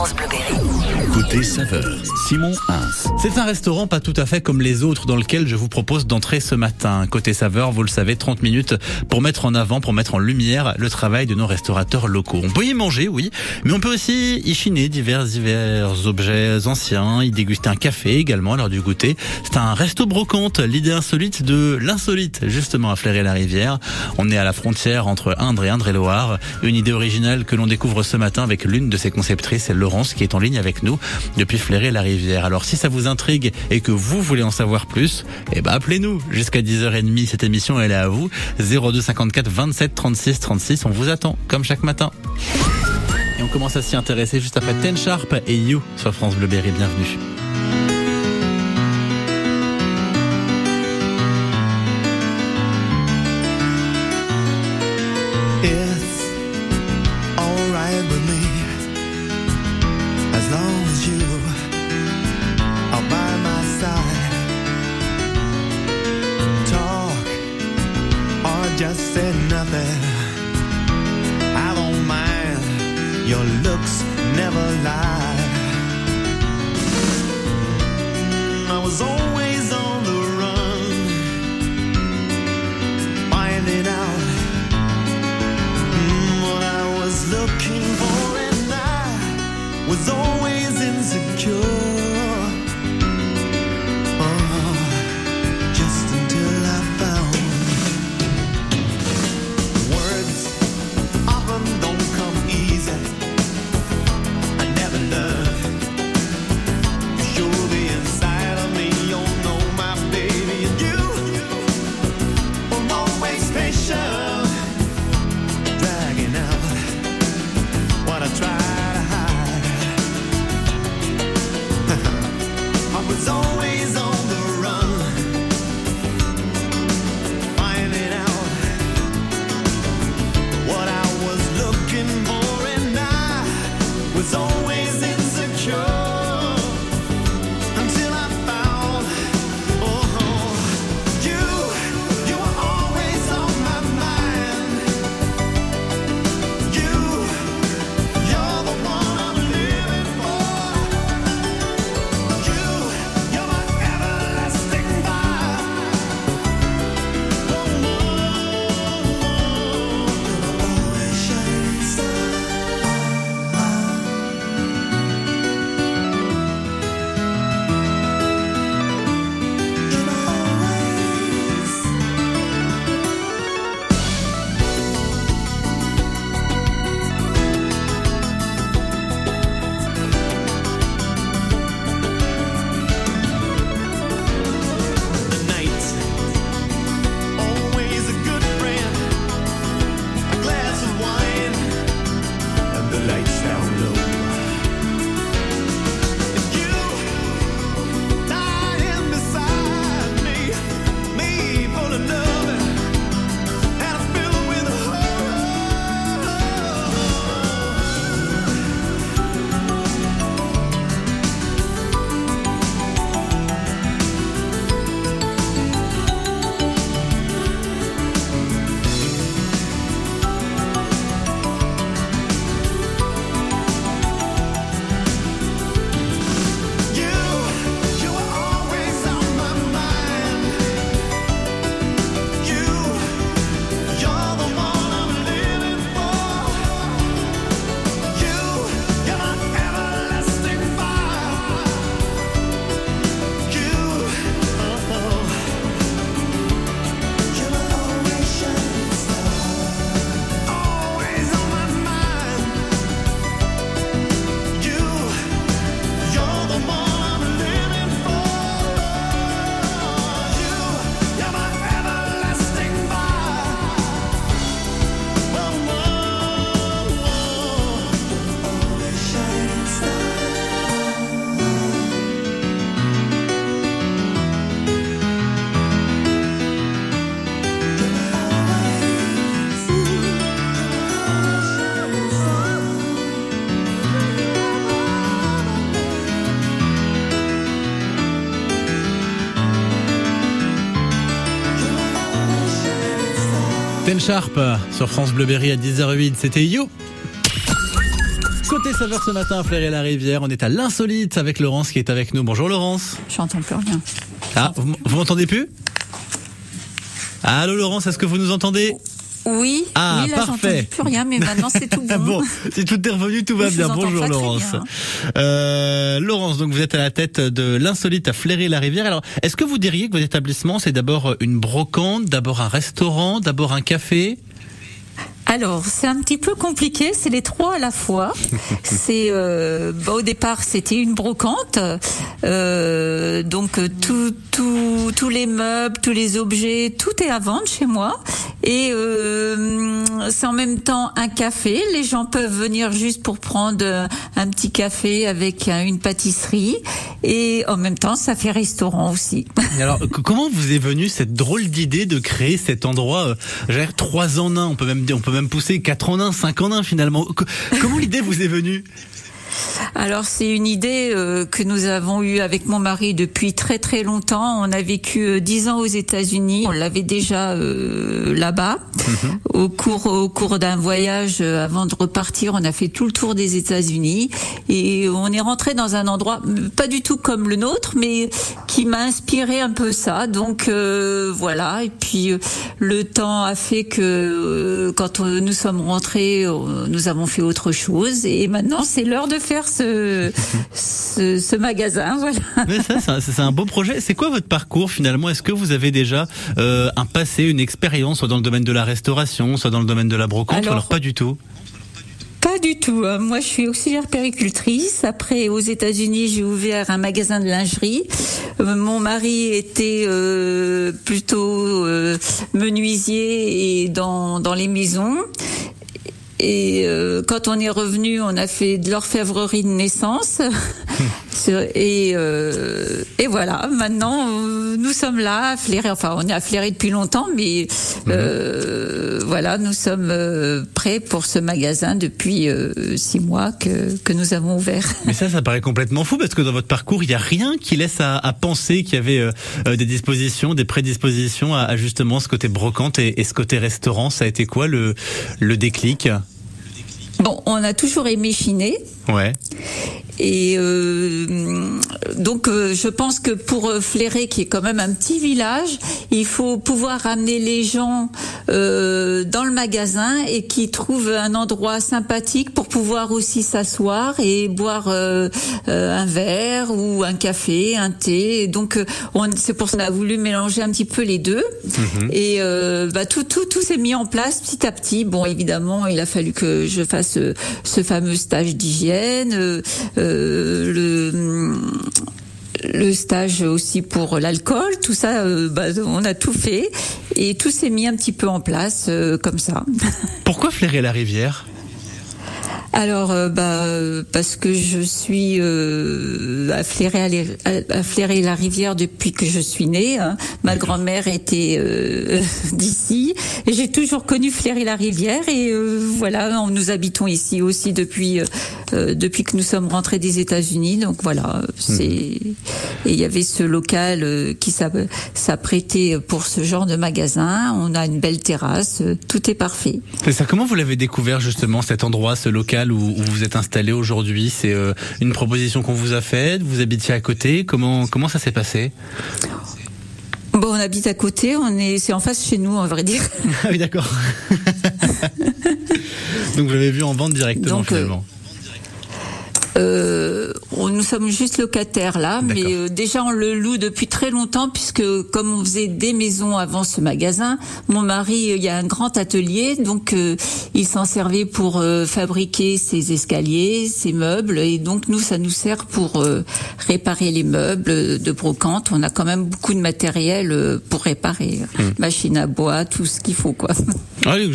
France Bleu Berry. Côté saveur, Simon. C'est un restaurant pas tout à fait comme les autres dans lequel je vous propose d'entrer ce matin. Côté saveur, vous le savez, 30 minutes pour mettre en avant, pour mettre en lumière le travail de nos restaurateurs locaux. On peut y manger, oui, mais on peut aussi y chiner divers, divers objets anciens, y déguster un café également l'heure du goûter. C'est un resto brocante, l'idée insolite de l'insolite, justement à Fleury-la-Rivière. On est à la frontière entre Indre et Indre-et-Loire. Une idée originale que l'on découvre ce matin avec l'une de ses conceptrices, Laurence, qui est en ligne avec nous depuis Fleury-la-Rivière. Alors si ça vous intrigue et que vous voulez en savoir plus, eh ben appelez-nous jusqu'à 10h30. Cette émission, elle est à vous. 02 54 27 36 36. On vous attend, comme chaque matin. Et on commence à s'y intéresser juste après Ten Sharp et You sur France Bleu Berry. Bienvenue. Ten Sharp sur France Bleu Berry à 10h08. C'était You. Côté saveur ce matin, Flairer la Rivière, on est à l'insolite avec Laurence qui est avec nous. Bonjour Laurence. J'entends plus rien. Ah, vous, vous m'entendez plus? Allô Laurence, est-ce que vous nous entendez? Oui, Ah, oui là parfait. plus rien, mais maintenant c'est tout bon. Bon, si tout est revenu, tout va Oui, bien. Bonjour Laurence. bien. Euh, Laurence, donc vous êtes à la tête de l'insolite à Flairer la Rivière. Alors, est-ce que vous diriez que votre établissement c'est d'abord une brocante, d'abord un restaurant, d'abord un café? Alors, c'est un petit peu compliqué, c'est les trois à la fois. c'est euh, bah, au départ, c'était une brocante. Euh, donc tout, tout, tous les meubles, tous les objets, tout est à vendre chez moi. Et euh, c'est en même temps un café. Les gens peuvent venir juste pour prendre euh, un petit café avec euh, une pâtisserie. Et en même temps, ça fait restaurant aussi. Alors, comment vous est venue cette drôle d'idée de créer cet endroit, euh, trois en un, on peut même on peut même pousser quatre en un, cinq en un finalement. Co- Comment l'idée vous est venue? Alors c'est une idée euh, que nous avons eue avec mon mari depuis très très longtemps. On a vécu euh, dix ans aux États-Unis. On l'avait déjà euh, là-bas. Au cours au cours d'un voyage euh, avant de repartir, on a fait tout le tour des États-Unis et on est rentré dans un endroit euh, pas du tout comme le nôtre, mais qui m'a inspiré un peu ça. Donc euh, voilà. Et puis euh, le temps a fait que euh, quand nous sommes rentrés, nous avons fait autre chose et maintenant c'est l'heure de faire ce, ce, ce magasin. Voilà. Mais ça, c'est un- beau projet. C'est quoi votre parcours finalement? Est-ce que vous avez déjà euh, un passé, une expérience, soit dans le domaine de la restauration, soit dans le domaine de la brocante, Alors- alors pas du tout? Pas du tout. hein. Moi, je suis auxiliaire péricultrice. Après, aux États-Unis, j'ai ouvert un magasin de lingerie. Euh, mon mari était euh, plutôt euh, menuisier et dans, dans les maisons. Et euh, quand on est revenu, on a fait de l'orfèvrerie de naissance. Et, euh, et voilà, maintenant euh, nous sommes là à flairer. Enfin, on est à flairer depuis longtemps, mais euh, voilà, nous sommes prêts pour ce magasin depuis euh, six mois que, que nous avons ouvert. Mais ça, ça paraît complètement fou parce que dans votre parcours, il n'y a rien qui laisse à, à penser qu'il y avait des dispositions, des prédispositions à, à justement ce côté brocante et, et ce côté restaurant. Ça a été quoi le, le déclic? Bon, on a toujours aimé chiner. Ouais. Et euh, donc, euh, je pense que pour euh, Flairer, qui est quand même un petit village, il faut pouvoir amener les gens euh, dans le magasin et qui trouvent un endroit sympathique pour pouvoir aussi s'asseoir et boire euh, euh, un verre ou un café, un thé. Et donc, on- c'est pour ça qu'on a voulu mélanger un petit peu les deux. Et euh, bah, tout, tout, tout s'est mis en place petit à petit. Bon, évidemment, il a fallu que je fasse ce fameux stage d'hygiène, euh, euh, le stage aussi pour l'alcool, tout ça, euh, bah, on a tout fait et tout s'est mis un petit peu en place comme ça. Pourquoi flairer la rivière? Alors, euh, bah, parce que je suis euh, à, flairer, à les- à- à flairer la rivière depuis que je suis née. hein. Ma grand-mère était euh, d'ici. Et J'ai toujours connu flairer la rivière et euh, voilà, on- nous habitons ici aussi depuis euh, euh, depuis que nous sommes rentrés des États-Unis. Donc voilà, c'est et il y avait ce local qui s'a- s'apprêtait pour ce genre de magasin. On a une belle terrasse, tout est parfait. C'est ça. Comment vous l'avez découvert justement cet endroit, ce local? Où, où vous êtes installé aujourd'hui C'est euh, une proposition qu'on vous a faite Vous habitiez à côté Comment comment ça s'est passé? Bon, on habite à côté, on est, c'est en face chez nous, on vrai dire. Ah oui, d'accord. Donc vous l'avez vu en vente directement Donc, euh, finalement. Euh, on- nous sommes juste locataires là, mais euh, déjà on le loue depuis très longtemps puisque comme on faisait des maisons avant ce magasin, mon mari, euh, il y a un grand atelier, donc euh, il s'en servait pour euh, fabriquer ses escaliers, ses meubles, et donc nous ça nous sert pour euh, réparer les meubles de brocante. On a quand même beaucoup de matériel euh, pour réparer, Hmm. machine à bois, tout ce qu'il faut quoi. Ah oui,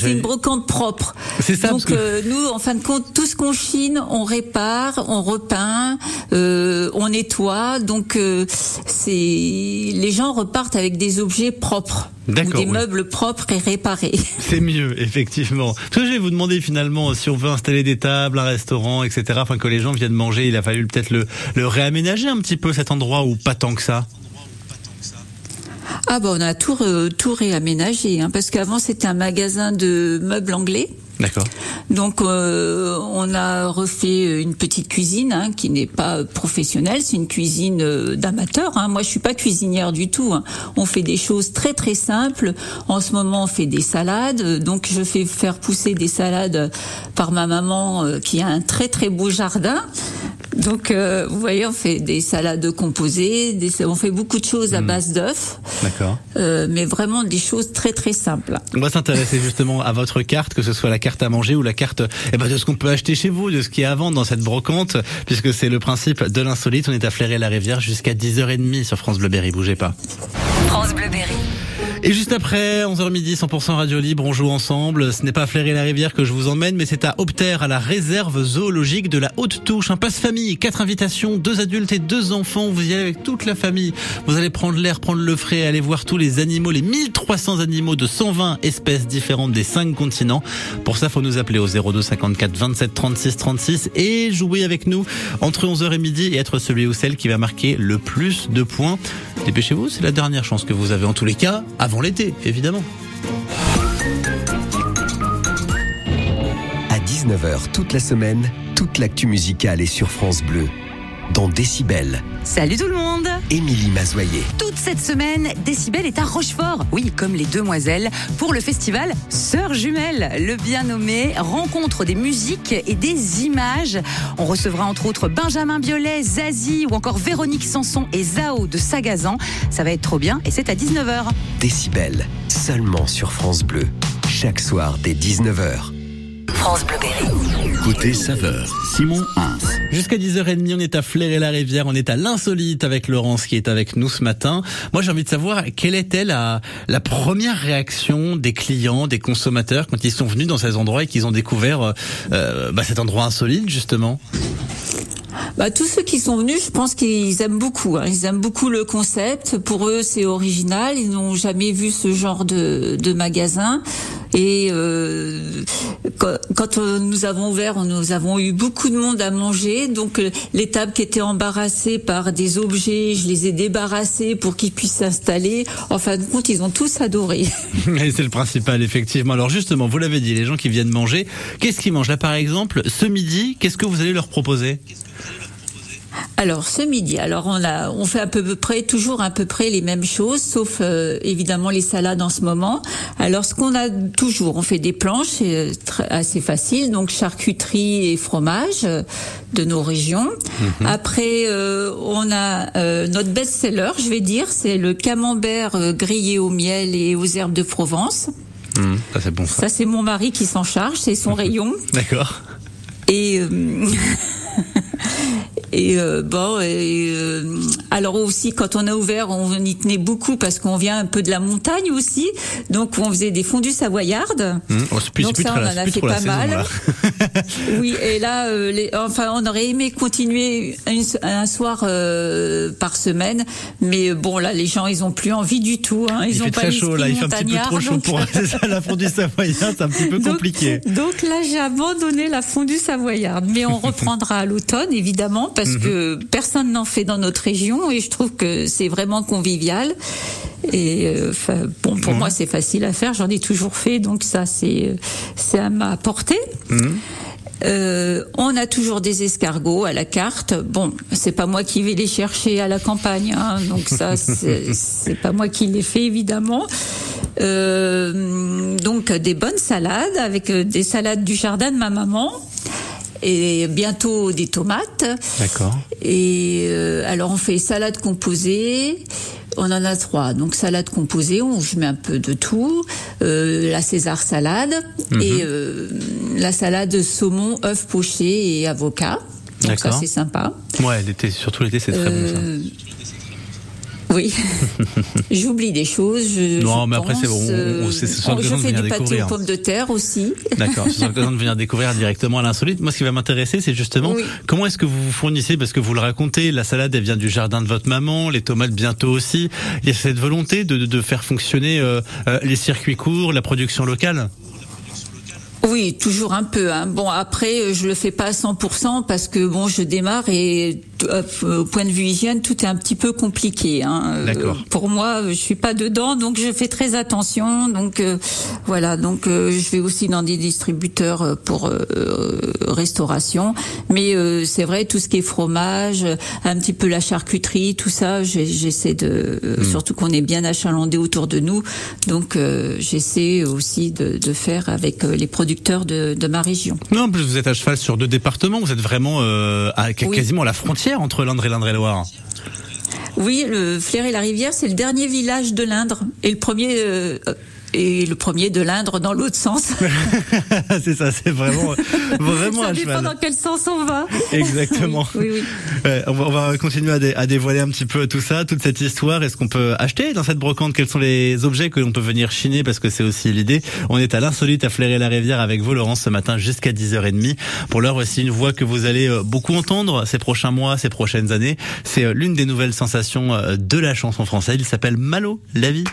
C'est une brocante propre. C'est ça, Donc que- euh, nous, en fin de compte, tout ce qu'on chine, on répare, on repeint, euh, on nettoie. Donc euh, c'est les gens repartent avec des objets propres, ou D'accord, des oui. meubles propres et réparés. C'est mieux, effectivement. Parce que je vais vous demander finalement si on veut installer des tables, un restaurant, etc. Enfin que les gens viennent manger, il a fallu peut-être le, le réaménager un petit peu cet endroit ou pas tant que ça? Ah bah on a tout tout réaménagé, hein, parce qu'avant c'était un magasin de meubles anglais. D'accord. Donc euh, on a refait une petite cuisine hein, qui n'est pas professionnelle, c'est une cuisine euh, d'amateur. Hein. Moi je suis pas cuisinière du tout. hein. On fait des choses très très simples. En ce moment on fait des salades. Donc je fais faire pousser des salades par ma maman euh, qui a un très très beau jardin. Donc euh, vous voyez on fait des salades composées, des- on fait beaucoup de choses à base d'œufs, D'accord. euh, mais vraiment des choses très très simples. On va s'intéresser justement à votre carte, que ce soit la carte à manger ou la carte eh ben, de ce qu'on peut acheter chez vous, de ce qui est à vendre dans cette brocante, puisque c'est le principe de l'insolite. On est à Fleury-la-Rivière jusqu'à 10h30 sur France Bleu Berry. Bougez pas. France Bleu Berry. Et juste après, 11h midi, 100% Radio Libre, on joue ensemble. Ce n'est pas à Fleury-la-Rivière que je vous emmène, mais c'est à Opter, à la réserve zoologique de la Haute Touche. Un passe-famille, quatre invitations, deux adultes et deux enfants. Vous y allez avec toute la famille. Vous allez prendre l'air, prendre le frais, aller voir tous les animaux, les 1300 animaux de 120 espèces différentes des cinq continents. Pour ça, faut nous appeler au 02 54 27 36 36 et jouer avec nous entre 11h et midi et être celui ou celle qui va marquer le plus de points. Dépêchez-vous, c'est la dernière chance que vous avez en tous les cas, l'été, évidemment. À 19h toute la semaine, toute l'actu musicale est sur France Bleu. Dans Décibel, Salut tout le monde Émilie Mazoyer. Toute cette semaine, Décibel est à Rochefort, oui, comme les demoiselles, pour le festival Sœurs Jumelles, le bien nommé Rencontre des musiques et des images. On recevra entre autres Benjamin Biolay, Zazie ou encore Véronique Sanson et Zao de Sagazan. Ça va être trop bien et c'est à 19h. Décibel, seulement sur France Bleu. Chaque soir dès 19h. France Bleu Berry. Côté saveur, Simon Hins. Jusqu'à 10h30, on est à Fleurer la Rivière, on est à l'insolite avec Laurence qui est avec nous ce matin. Moi, j'ai envie de savoir quelle était la, la première réaction des clients, des consommateurs quand ils sont venus dans ces endroits et qu'ils ont découvert euh, bah, cet endroit insolite justement? Bah, tous ceux qui sont venus, je pense qu'ils aiment beaucoup. hein. Ils aiment beaucoup le concept. Pour eux, c'est original. Ils n'ont jamais vu ce genre de, de magasin. Et euh, quand, nous avons ouvert, nous avons eu beaucoup de monde à manger. Donc euh, les tables qui étaient embarrassées par des objets, je les ai débarrassées pour qu'ils puissent s'installer. En fin de compte, ils ont tous adoré. C'est le principal, effectivement. Alors justement, vous l'avez dit, les gens qui viennent manger, qu'est-ce qu'ils mangent? Là, par exemple, ce midi, qu'est-ce que vous allez leur proposer? Alors ce midi, alors on a, on fait à peu près toujours à peu près les mêmes choses, sauf euh, évidemment les salades en ce moment. Alors ce qu'on a toujours, on fait des planches, c'est euh, assez facile, donc charcuterie et fromage euh, de nos régions. Après, euh, on a euh, notre best-seller, je vais dire, c'est le camembert grillé au miel et aux herbes de Provence. Hum, Ça, c'est bon, ça. Ça, c'est mon mari qui s'en charge, c'est son rayon. D'accord. Et euh, et euh, bon, et, euh, alors aussi quand on a ouvert, on y tenait beaucoup parce qu'on vient un peu de la montagne aussi, donc on faisait des fondus savoyardes. Plus, Donc ça, on en a fait pas mal. Oui, et là, euh, les, enfin, on aurait aimé continuer une- un soir euh, par semaine, mais bon, là, les gens, ils ont plus envie du tout. Hein. Ils il ont fait pas très chaud là, il fait un petit peu trop chaud pour donc- c'est ça, la fondue savoyarde, c'est un petit peu compliqué. Donc, là, j'ai abandonné la fondue savoyarde, mais on reprendra à l'automne, évidemment, parce Mhm. que personne n'en fait dans notre région et je trouve que c'est vraiment convivial. Et euh, bon, pour moi, c'est facile à faire. J'en ai toujours fait, donc ça, c'est c'est à ma portée. Mhm. Euh, on a toujours des escargots à la carte. Bon, c'est pas moi qui vais les chercher à la campagne, hein, donc ça c'est c'est pas moi qui les fais évidemment. Euh, donc des bonnes salades avec euh, des salades du jardin de ma maman et bientôt des tomates. D'accord. Et euh, alors on fait salade composée. On en a trois. Donc salade composée, où je mets un peu de tout. Euh, la César salade Mhm. et euh, la salade saumon, œuf poché et avocat. Donc ça c'est sympa. Ouais, l'été, surtout l'été, c'est très bon ça. Euh, Oui, j'oublie des choses. Je, Non, je mais après, c'est bon, on- on- c'est- ce sont je l'occasion de fais du pâté aux pommes de terre aussi. D'accord, c'est l'occasion de venir découvrir directement à l'insolite. Moi, ce qui va m'intéresser, c'est justement Oui. comment est-ce que vous vous fournissez, parce que vous le racontez, la salade, elle vient du jardin de votre maman, les tomates bientôt aussi. Il y a cette volonté de, de- de faire fonctionner euh, euh, les circuits courts, la production locale. Oui, toujours un peu. Hein. Bon, après, euh, je le fais pas à 100% parce que bon, je démarre et euh, au point de vue hygiène, tout est un petit peu compliqué. Hein. Euh. Pour moi, je suis pas dedans, donc je fais très attention. Donc euh, voilà, donc euh, je vais aussi dans des distributeurs euh, pour euh, euh, restauration. Mais euh, c'est vrai, tout ce qui est fromage, euh, un petit peu la charcuterie, tout ça, j'essaie de, euh, surtout qu'on est bien achalandé autour de nous. Donc euh, j'essaie aussi de, de faire avec euh, les producteurs de, de ma région. Non, en plus vous êtes à cheval sur deux départements, vous êtes vraiment euh, à, Oui. quasiment à la frontière entre l'Indre et l'Indre-et-Loire? Oui, le Fleury-la-Rivière, c'est le dernier village de l'Indre et le premier euh, et le premier de l'Indre dans l'autre sens. c'est ça, c'est vraiment vraiment Ça dépend dans quel sens on va. Exactement. Oui, oui. Ouais, on, va, on va continuer à, dé- à dévoiler un petit peu tout ça, toute cette histoire. Est-ce qu'on peut acheter dans cette brocante? Quels sont les objets que l'on peut venir chiner? Parce que c'est aussi l'idée. On est à l'insolite à flairer la rivière avec vous, Laurence, ce matin jusqu'à 10h30. Pour l'heure aussi, une voix que vous allez euh, beaucoup entendre ces prochains mois, ces prochaines années. C'est euh, l'une des nouvelles sensations euh, de la chanson française. Il s'appelle Malo, la vie.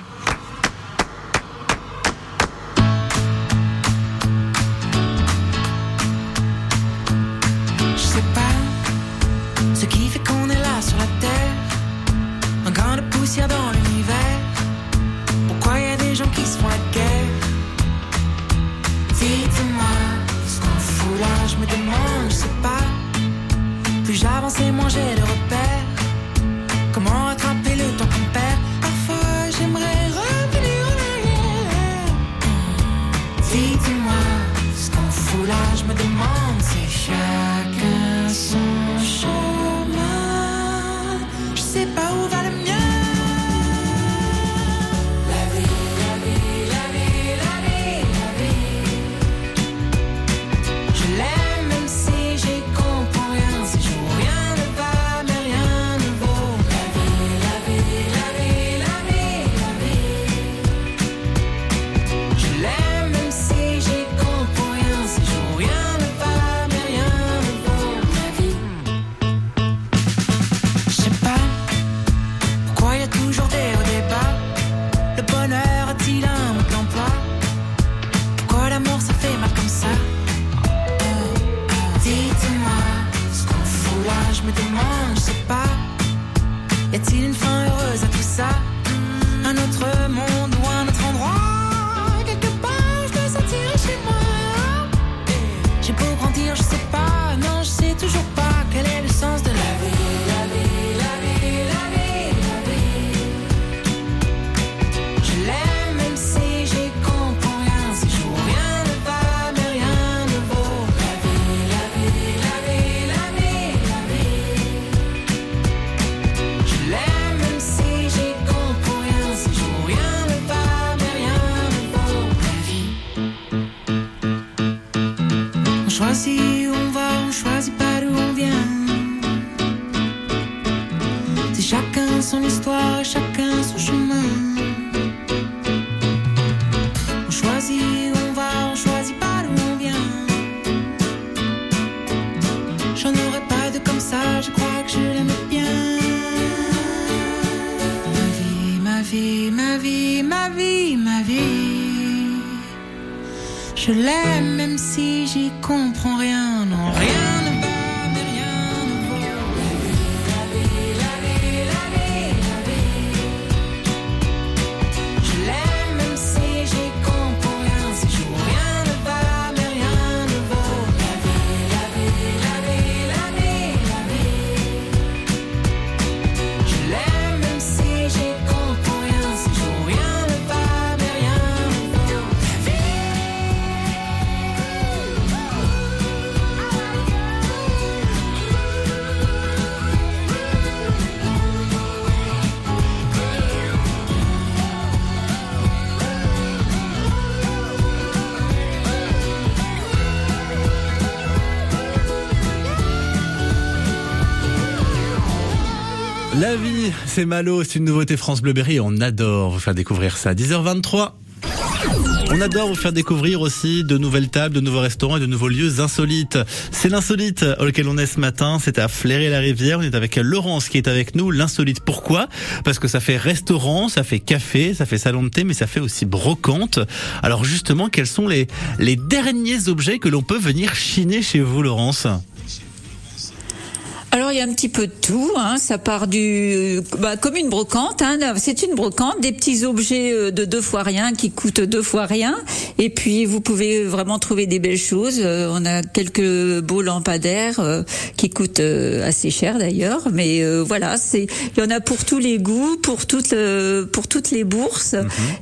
C'est Malo, c'est une nouveauté France Bleu Berry et on adore vous faire découvrir ça. 10h23. On adore vous faire découvrir aussi de nouvelles tables, de nouveaux restaurants et de nouveaux lieux insolites. C'est l'insolite auquel on est ce matin. C'est à Flairer-la-Rivière. On est avec Laurence qui est avec nous. L'insolite, pourquoi? Parce que ça fait restaurant, ça fait café, ça fait salon de thé, mais ça fait aussi brocante. Alors justement, quels sont les, les derniers objets que l'on peut venir chiner chez vous, Laurence? Alors il y a un petit peu de tout, hein. ça part du bah, comme une brocante, hein. c'est une brocante, des petits objets euh, de deux fois rien qui coûtent deux fois rien, et puis vous pouvez vraiment trouver des belles choses. Euh, On a quelques beaux lampadaires euh, qui coûtent assez cher d'ailleurs, mais euh, voilà, c'est il y en a pour tous les goûts, pour toutes le- pour toutes les bourses,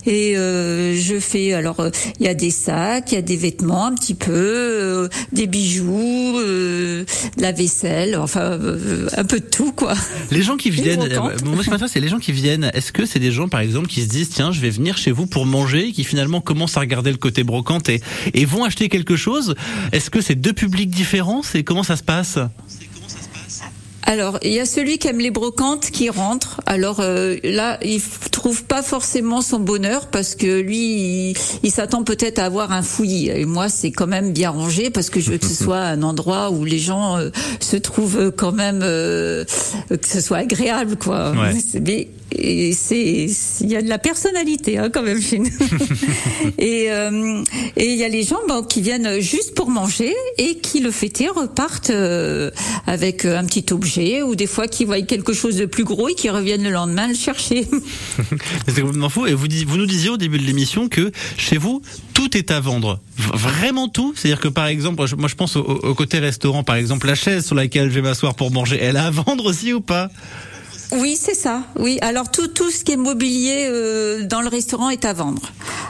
et euh, je fais alors il y a des sacs, il y a des vêtements un petit peu, des bijoux, de la vaisselle, enfin euh, un peu de tout quoi. Les gens qui viennent, euh, moi ce c'est les gens qui viennent. Est-ce que c'est des gens par exemple qui se disent tiens je vais venir chez vous pour manger, et qui finalement commencent à regarder le côté brocante et, et vont acheter quelque chose? Est-ce que c'est deux publics différents? C'est comment ça se passe? Alors, il y a celui qui aime les brocantes qui rentre. Alors euh, là, il trouve pas forcément son bonheur parce que lui, il, il s'attend peut-être à avoir un fouillis. Et moi, c'est quand même bien rangé parce que je veux que ce soit un endroit où les gens euh, se trouvent quand même, euh, que ce soit agréable, quoi. Ouais. Mais- et c'est il y a de la personnalité hein, quand même chez nous. et euh, et il y a les gens bon, qui viennent juste pour manger et qui le fêter repartent euh, avec un petit objet ou des fois qui voient quelque chose de plus gros et qui reviennent le lendemain le chercher. C'est complètement fou. Et vous, nous disiez au début de l'émission que chez vous, tout est à vendre. Vraiment tout. C'est-à-dire que par exemple, moi je pense au, au côté restaurant, par exemple, la chaise sur laquelle je vais m'asseoir pour manger, elle est à vendre aussi ou pas? Oui, c'est ça. Oui, alors tout tout ce qui est mobilier euh, dans le restaurant est à vendre.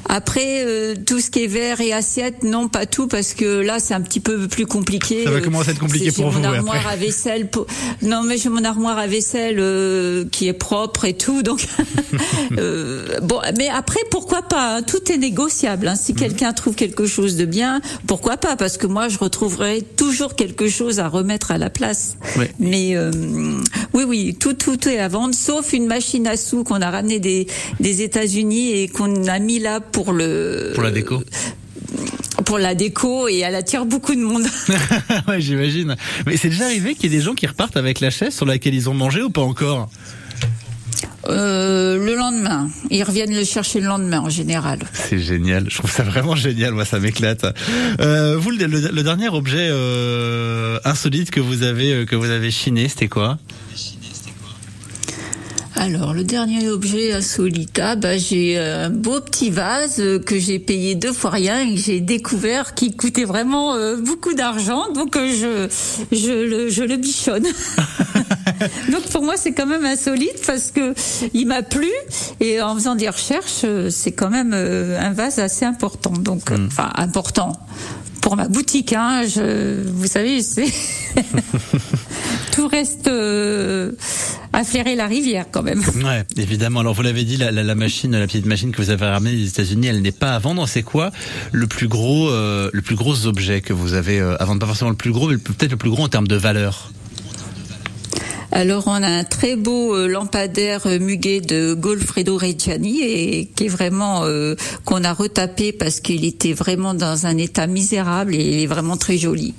Après euh, tout ce qui est verre et assiette, non pas tout parce que là c'est un petit peu plus compliqué. Ça va commencer à être compliqué pour vous, Mon armoire après. à vaisselle. pour- Non, mais j'ai mon armoire à vaisselle euh, qui est propre et tout. Donc euh, bon, mais après pourquoi pas hein, Tout est négociable. hein. Si Mhm. quelqu'un trouve quelque chose de bien, pourquoi pas Parce que moi je retrouverai toujours quelque chose à remettre à la place. Ouais. Mais euh, oui, oui, tout, tout est à vendre, sauf une machine à sous qu'on a ramené des, des États-Unis et qu'on a mis là pour le pour la déco pour la déco et elle attire beaucoup de monde. Ouais, j'imagine. Mais c'est déjà arrivé qu'il y ait des gens qui repartent avec la chaise sur laquelle ils ont mangé ou pas encore? Euh, le lendemain, ils reviennent le chercher le lendemain en général. C'est génial. Je trouve ça vraiment génial. Moi, ça m'éclate. Euh, vous, le, le- le dernier objet euh, insolite que vous avez que vous avez chiné, c'était quoi? Alors, le dernier objet insolite, ah, bah, j'ai un beau petit vase euh, que j'ai payé deux fois rien et que j'ai découvert qui coûtait vraiment euh, beaucoup d'argent. Donc, euh, je, je, le, je le bichonne. donc, pour moi, c'est quand même insolite parce que il m'a plu et en faisant des recherches, euh, c'est quand même euh, un vase assez important. Donc, euh, enfin, important. Pour ma boutique, hein, je, vous savez, c'est tout reste euh, à flairer la rivière quand même. Ouais, évidemment. Alors vous l'avez dit, la, la, la machine, la petite machine que vous avez ramenée des États-Unis, elle n'est pas à vendre. C'est quoi le plus gros, euh, le plus gros objet que vous avez euh, à vendre? Pas forcément le plus gros, mais peut-être le plus gros en termes de valeur. Alors on a un très beau euh, lampadaire muguet de Golfredo Reggiani et qui est vraiment euh, qu'on a retapé parce qu'il était vraiment dans un état misérable et il est vraiment très joli.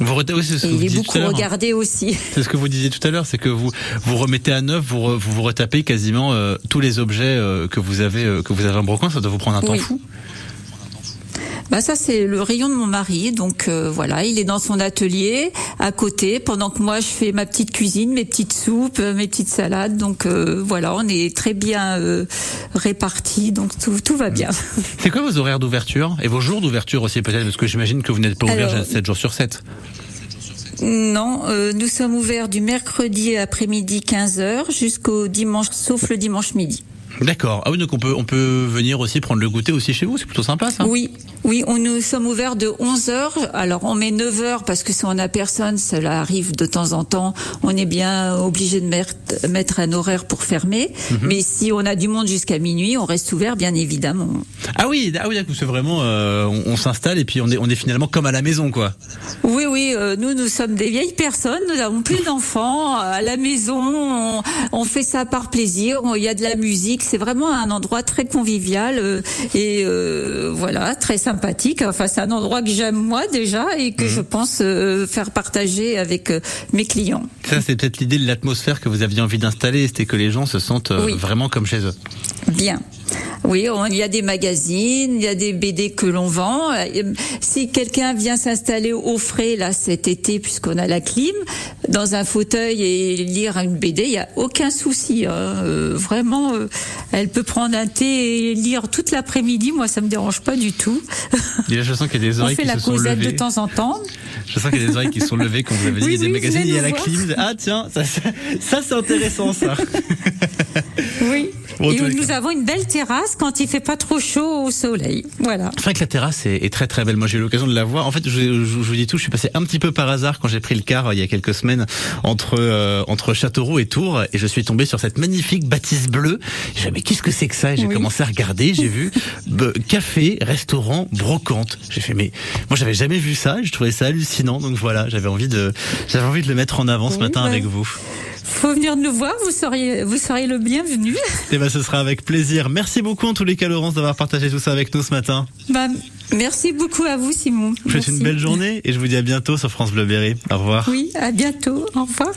Vous reta- oui, c'est ce que Et vous il est beaucoup à l'heure. regardé aussi. C'est ce que vous disiez tout à l'heure, c'est que vous vous remettez à neuf, vous vous, vous retapez quasiment euh, tous les objets euh, que vous avez euh, que vous avez en brocante. Ça doit vous prendre un temps fou. Bah ça c'est le rayon de mon mari, donc euh, voilà, il est dans son atelier à côté pendant que moi je fais ma petite cuisine, mes petites soupes, euh, mes petites salades. Donc euh, voilà, on est très bien euh, répartis, donc tout, tout va bien. C'est quoi vos horaires d'ouverture et vos jours d'ouverture aussi peut-être? Parce que j'imagine que vous n'êtes pas ouvert Alors- 7 jours sur 7. Non, euh, nous sommes ouverts du mercredi après-midi 15h jusqu'au dimanche, sauf le dimanche midi. D'accord. Ah oui, donc on peut on peut venir aussi prendre le goûter aussi chez vous, c'est plutôt sympa ça. Oui, oui, on nous sommes ouverts de 11h. Alors on met 9h parce que si on a personne, cela arrive de temps en temps, on est bien obligé de mettre, mettre un horaire pour fermer. Mais si on a du monde jusqu'à minuit, on reste ouvert bien évidemment. Ah oui, ah oui, c'est vraiment, euh, on, on s'installe et puis on est, on est finalement comme à la maison, quoi. Oui, oui, euh, nous, nous sommes des vieilles personnes, nous n'avons plus d'enfants à la maison, on, on fait ça par plaisir, il y a de la musique, c'est vraiment un endroit très convivial euh, et euh, voilà, très sympathique. Enfin, c'est un endroit que j'aime moi déjà et Mhm. que je pense euh, faire partager avec euh, mes clients. Ça, c'est peut-être l'idée de l'atmosphère que vous aviez envie d'installer, c'était que les gens se sentent Oui. vraiment comme chez eux. Bien. Oui, on- il y a des magazines, il y a des BD que l'on vend. Euh, Si quelqu'un vient s'installer au frais là cet été, puisqu'on a la clim, dans un fauteuil et lire une BD, il y a aucun souci. hein. Euh, vraiment, euh, elle peut prendre un thé et lire toute l'après-midi. Moi, ça me dérange pas du tout. Je sens qu'il y a des On oreilles fait qui la se sont causette de levées. temps en temps. Je sens qu'il y a des oreilles qui sont levées quand vous avez dit Oui, il y a des oui, magazines, il y a la voir. clim. Ah tiens, ça, ça, ça, c'est intéressant ça. Oui. Et les nous avons une belle terrasse quand il fait pas trop chaud au soleil. Voilà. C'est vrai que la terrasse est, est très très belle. Moi j'ai eu l'occasion de la voir. En fait, je, je- je vous dis tout, je suis passé un petit peu par hasard quand j'ai pris le car euh, il y a quelques semaines entre euh, entre Châteauroux et Tours et je suis tombé sur cette magnifique bâtisse bleue. J'ai dit, mais qu'est-ce que c'est que ça? Et j'ai Oui. commencé à regarder, j'ai vu be- café, restaurant, brocante. J'ai fait mais moi j'avais jamais vu ça, je trouvais ça hallucinant. Donc voilà, j'avais envie de j'avais envie de le mettre en avant ce matin bah. avec vous. Faut venir nous voir, vous seriez, vous seriez le bienvenu. Et ben ce sera avec plaisir. Merci beaucoup en tous les cas Laurence d'avoir partagé tout ça avec nous ce matin. Bah, merci beaucoup à vous, Simon. Je vous souhaite une belle journée et je vous dis à bientôt sur France Bleu Berry. Au revoir. Oui, à bientôt. Au revoir.